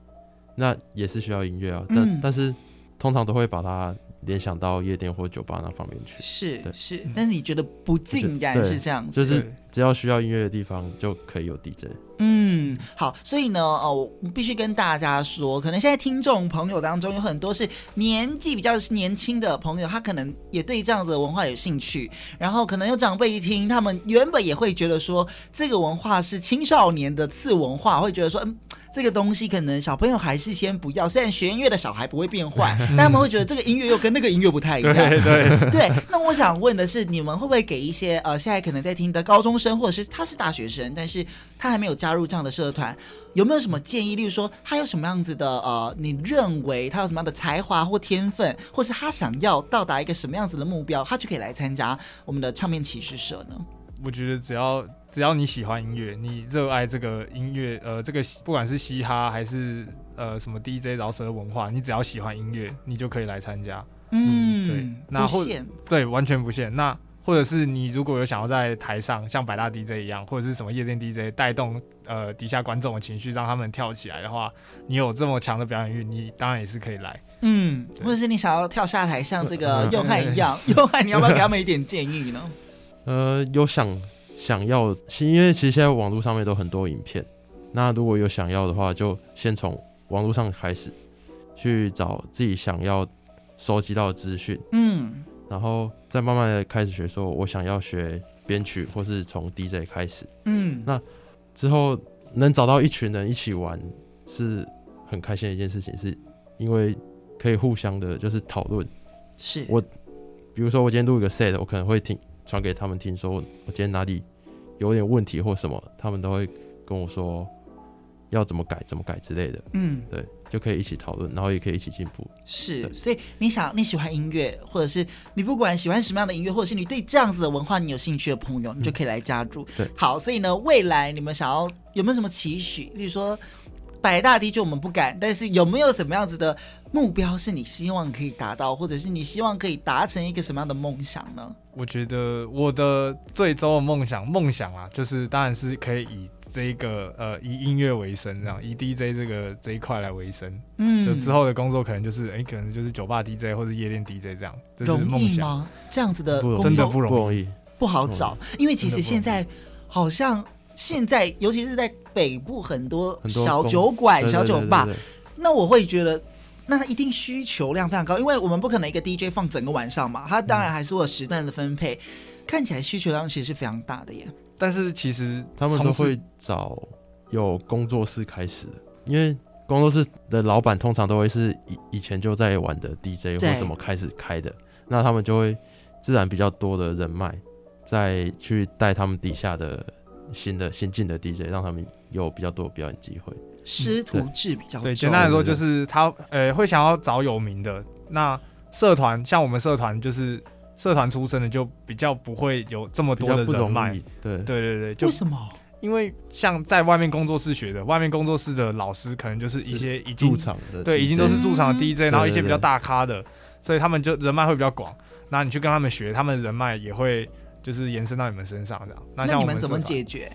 Speaker 3: 那也是需要音乐啊，但、嗯、但是通常都会把它联想到夜店或酒吧那方面去。
Speaker 1: 是
Speaker 3: 对。
Speaker 1: 是，但是你觉得不尽然是这样子，
Speaker 3: 就是只要需要音乐的地方就可以有 DJ。
Speaker 1: 嗯，好，所以呢，哦，我必须跟大家说，可能现在听众朋友当中有很多是年纪比较年轻的朋友，他可能也对这样子的文化有兴趣，然后可能有长辈一听，他们原本也会觉得说这个文化是青少年的次文化，会觉得说，嗯。这个东西可能小朋友还是先不要，虽然学音乐的小孩不会变坏，但他们会觉得这个音乐又跟那个音乐不太一样。
Speaker 2: 对对
Speaker 1: 对。那我想问的是，你们会不会给一些呃现在可能在听的高中生，或者是他是大学生，但是他还没有加入这样的社团，有没有什么建议？例如说他有什么样子的呃，你认为他有什么样的才华或天分，或是他想要到达一个什么样子的目标，他就可以来参加我们的唱片骑士社呢？
Speaker 2: 我觉得只要只要你喜欢音乐，你热爱这个音乐，呃，这个不管是嘻哈还是呃什么 DJ 饶舌文化，你只要喜欢音乐，你就可以来参加。
Speaker 1: 嗯，
Speaker 2: 对，那或对，完全不限。那或者是你如果有想要在台上像百大 DJ 一样，或者是什么夜店 DJ 带动呃底下观众的情绪，让他们跳起来的话，你有这么强的表演欲，你当然也是可以来。
Speaker 1: 嗯，或者是你想要跳下台像这个佑汉一样，佑汉，你要不要给他们一点建议呢？
Speaker 3: 呃，有想想要，因为其实现在网络上面都很多影片，那如果有想要的话，就先从网络上开始去找自己想要收集到的资讯，
Speaker 1: 嗯，
Speaker 3: 然后再慢慢的开始学，说我想要学编曲，或是从 DJ 开始，
Speaker 1: 嗯，
Speaker 3: 那之后能找到一群人一起玩，是很开心的一件事情，是因为可以互相的，就是讨论，
Speaker 1: 是。
Speaker 3: 我，比如说我今天录一个 set，我可能会听。传给他们听，说我今天哪里有点问题或什么，他们都会跟我说要怎么改、怎么改之类的。
Speaker 1: 嗯，
Speaker 3: 对，就可以一起讨论，然后也可以一起进步。
Speaker 1: 是，所以你想你喜欢音乐，或者是你不管喜欢什么样的音乐，或者是你对这样子的文化你有兴趣的朋友，你就可以来加入。
Speaker 3: 嗯、对，
Speaker 1: 好，所以呢，未来你们想要有没有什么期许？例如说。百大 DJ 我们不敢，但是有没有什么样子的目标是你希望可以达到，或者是你希望可以达成一个什么样的梦想呢？
Speaker 2: 我觉得我的最终的梦想，梦想啊，就是当然是可以以这一个呃以音乐为生，这样以 DJ 这个这一块来为生。嗯，就之后的工作可能就是哎、欸，可能就是酒吧 DJ 或者夜店 DJ 这样。这是梦想。
Speaker 1: 容易吗？这样子的工作
Speaker 2: 真的不容易，
Speaker 3: 不容易，
Speaker 1: 不好找，因为其实现在好像。现在，尤其是在北部，很多小酒馆、小酒吧，那我会觉得，那一定需求量非常高，因为我们不可能一个 DJ 放整个晚上嘛，他当然还是会有时段的分配，嗯、看起来需求量其实是非常大的耶。
Speaker 2: 但是其实
Speaker 3: 他们都会找有工作室开始的，因为工作室的老板通常都会是以以前就在玩的 DJ 或什么开始开的，那他们就会自然比较多的人脉，再去带他们底下的。新的新进的 DJ，让他们有比较多的表演机会，
Speaker 1: 师徒制比较多。
Speaker 2: 对，简单来说就是他呃会想要找有名的。那社团像我们社团就是社团出身的，就比较不会有这么多的人脉。
Speaker 3: 对
Speaker 2: 对对对，就
Speaker 1: 为什么？
Speaker 2: 因为像在外面工作室学的，外面工作室的老师可能就是一些已经
Speaker 3: 驻场的，
Speaker 2: 对，已经都是驻场的 DJ，然后一些比较大咖的，所以他们就人脉会比较广。那你去跟他们学，他们人脉也会。就是延伸到你们身上这样，那像我们，
Speaker 1: 那你们怎么解决？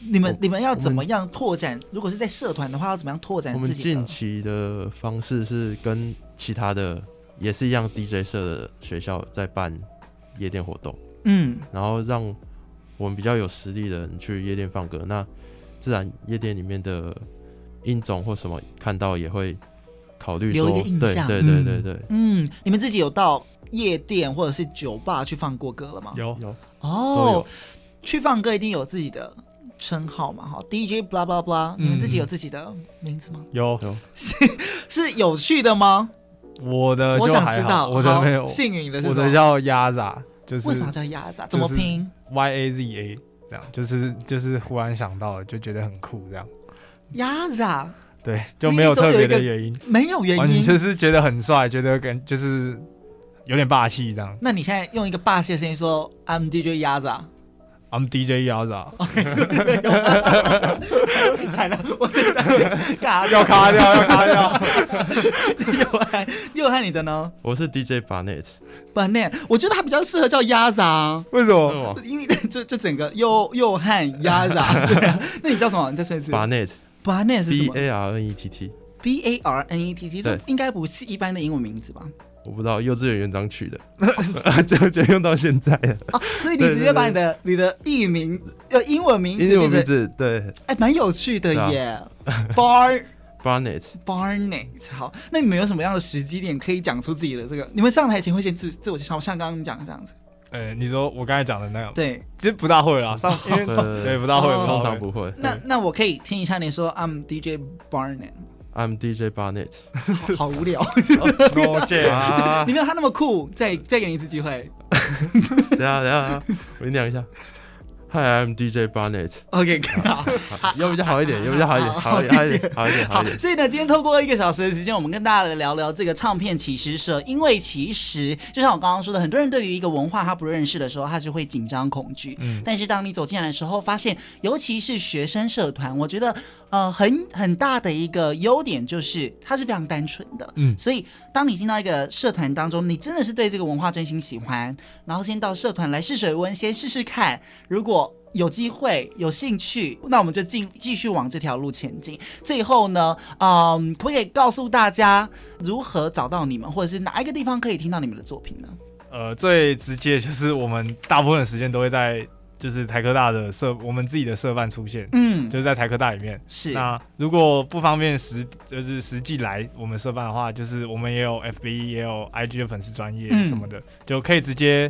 Speaker 1: 你们你们要怎么样拓展？如果是在社团的话，要怎么样拓展自己？
Speaker 3: 我们近期的方式是跟其他的也是一样 DJ 社的学校在办夜店活动，
Speaker 1: 嗯，
Speaker 3: 然后让我们比较有实力的人去夜店放歌，那自然夜店里面的音总或什么看到也会考虑说，
Speaker 1: 留一个印象，
Speaker 3: 对对对对对，
Speaker 1: 嗯，你们自己有到夜店或者是酒吧去放过歌了吗？
Speaker 2: 有
Speaker 3: 有。
Speaker 1: 哦，去放歌一定有自己的称号嘛？哈，DJ blah blah blah，你们自己有自己的名字吗？
Speaker 2: 有
Speaker 3: 有，
Speaker 1: 是是有趣的吗？
Speaker 2: 我的
Speaker 1: 我想知道，
Speaker 2: 我的没有
Speaker 1: 幸运的是
Speaker 2: 我的叫 Yaza，就是
Speaker 1: 为什么叫 Yaza？怎么拼
Speaker 2: ？Y A Z A，这样就是就是忽然想到了，就觉得很酷，这样。
Speaker 1: Yaza，
Speaker 2: 对，就没有特别的原因，
Speaker 1: 没有原因，
Speaker 2: 就是觉得很帅，觉得跟就是。有点霸气，这样。
Speaker 1: 那你现在用一个霸气的声音说：“I'm DJ Yaza，I'm
Speaker 2: DJ Yaza。”
Speaker 1: 惨了，我真的
Speaker 2: 要卡掉，要卡掉。
Speaker 1: 又汉，又汉，你的呢？
Speaker 3: 我是 DJ Barnett，Barnett，
Speaker 1: 我觉得他比较适合叫 Yaza。
Speaker 2: 为什么？
Speaker 1: 因为这这整个又又汉 Yaza 这样。那你叫什么？你再说一次。
Speaker 3: Barnett，Barnett
Speaker 1: Barnett 是什么
Speaker 3: ？B A R N E T T。
Speaker 1: B A R N E T T，这应该不是一般的英文名字吧？
Speaker 3: 我不知道幼稚园园长取的，就就用到现在了。
Speaker 1: 哦，所以你直接把你的你的艺名呃英文名字
Speaker 3: 英文名字对，
Speaker 1: 哎，蛮有趣的耶，Bar
Speaker 3: Barnett
Speaker 1: Barnett。好，那你们有什么样的时机点可以讲出自己的这个？你们上台前会先自自我介绍，像刚刚你讲的这样子。
Speaker 2: 呃，你说我刚才讲的那样，
Speaker 1: 对，
Speaker 2: 其实不大会啦，上因为对不大会，
Speaker 3: 通常不会。
Speaker 1: 那那我可以听一下你说，I'm DJ Barnett。
Speaker 3: I'm DJ Barnett，
Speaker 1: 好无聊。你没有他那么酷，再再给你一次机会。
Speaker 3: 等下等下，我讲一下。Hi，I'm DJ Barnett。
Speaker 1: OK，好，
Speaker 3: 要比较好一点，要比较好一点，好一点，好一点，好一点，好。
Speaker 1: 所以呢，今天透过一个小时的时间，我们跟大家来聊聊这个唱片骑师社。因为其实就像我刚刚说的，很多人对于一个文化他不认识的时候，他就会紧张恐惧。嗯。但是当你走进来的时候，发现，尤其是学生社团，我觉得呃很很大的一个优点就是它是非常单纯的。嗯。所以当你进到一个社团当中，你真的是对这个文化真心喜欢，然后先到社团来试水温，先试试看，如果。有机会有兴趣，那我们就进继续往这条路前进。最后呢，嗯，可不可以告诉大家如何找到你们，或者是哪一个地方可以听到你们的作品呢？
Speaker 2: 呃，最直接就是我们大部分的时间都会在就是台科大的社，我们自己的社办出现，嗯，就是在台科大里面。
Speaker 1: 是。
Speaker 2: 那如果不方便实就是实际来我们社办的话，就是我们也有 FB 也有 IG 的粉丝专业什么的，嗯、就可以直接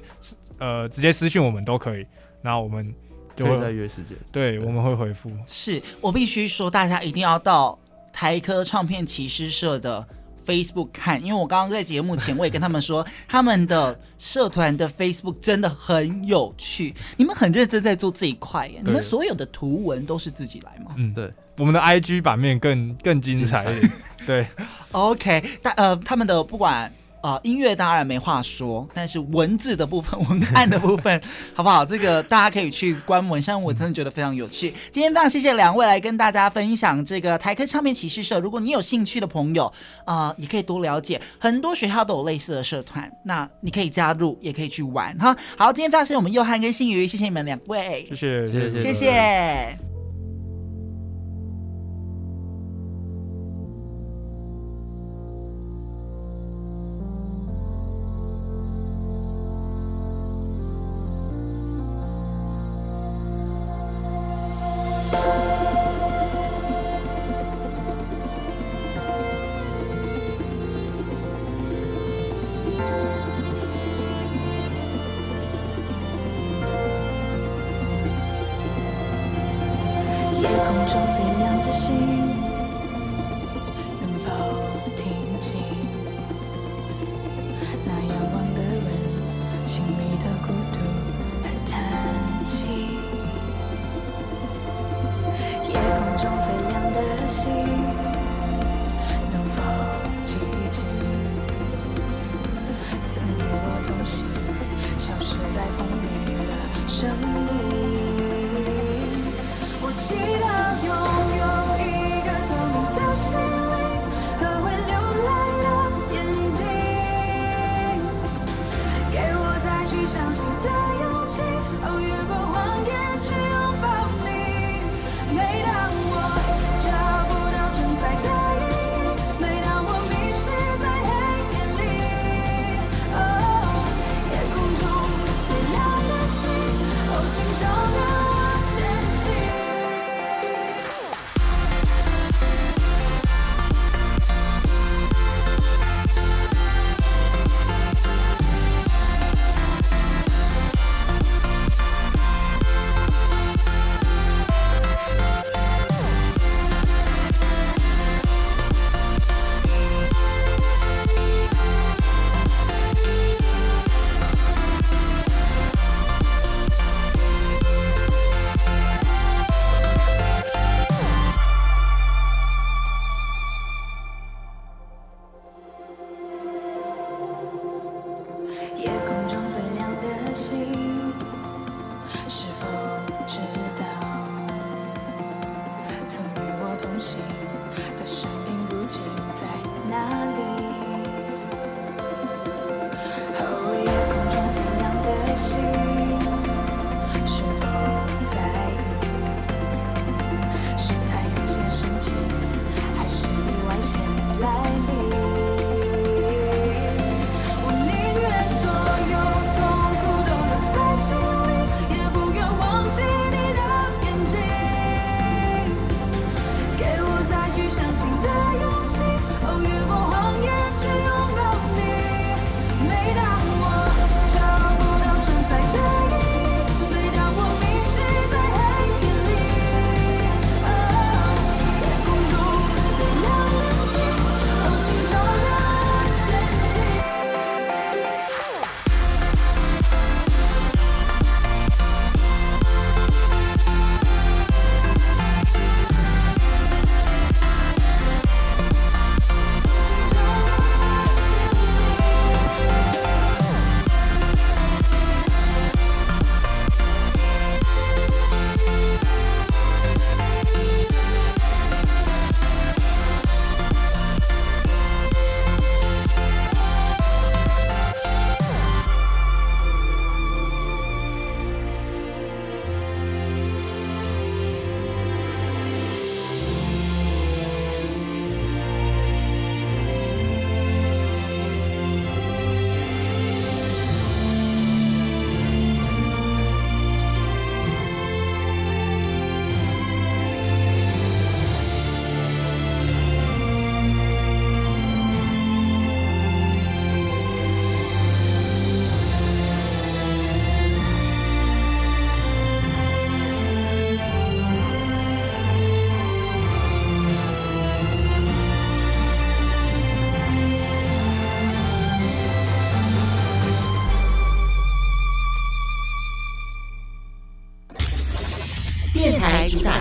Speaker 2: 呃直接私信我们都可以。那我们。就会
Speaker 3: 再约时间，
Speaker 2: 对，我们会回复。
Speaker 1: 是我必须说，大家一定要到台科唱片骑师社的 Facebook 看，因为我刚刚在节目前我也跟他们说，他们的社团的 Facebook 真的很有趣，你们很认真在做这一块耶，你们所有的图文都是自己来吗？
Speaker 2: 嗯，对，我们的 IG 版面更更精彩一点，对
Speaker 1: ，OK，但呃，他们的不管。啊、呃，音乐当然没话说，但是文字的部分、文案的部分，好不好？这个大家可以去观摩，像我真的觉得非常有趣。今天非常谢谢两位来跟大家分享这个台科唱片骑师社。如果你有兴趣的朋友，啊、呃，也可以多了解，很多学校都有类似的社团，那你可以加入，也可以去玩哈。好，今天非常谢谢我们佑汉跟新宇，谢谢你们两位，
Speaker 2: 谢谢，谢谢，
Speaker 1: 谢谢。消失在风雨的生命。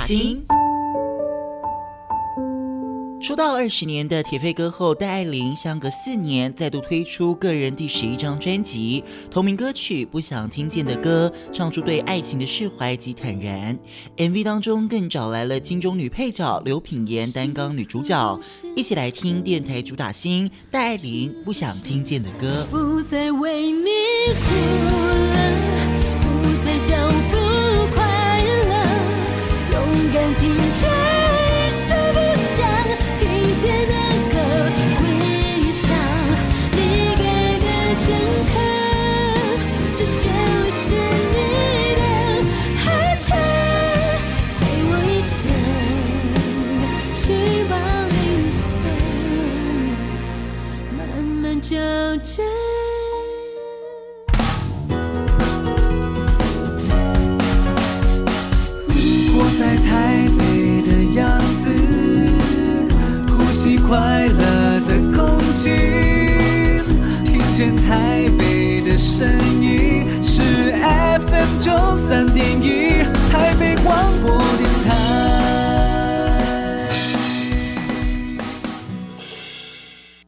Speaker 1: 主打星，出道二十年的铁肺歌后戴爱玲，相隔四年再度推出个人第十一张专辑，同名歌曲《不想听见的歌》，唱出对爱情的释怀及坦然。MV 当中更找来了金钟女配角刘品言担纲女主角，一起来听电台主打星戴爱玲《不想听见的歌》。
Speaker 7: 不再为你哭见我在台北的样子呼吸快乐的空气听见台北的声音是 fm 九三点一台北广播里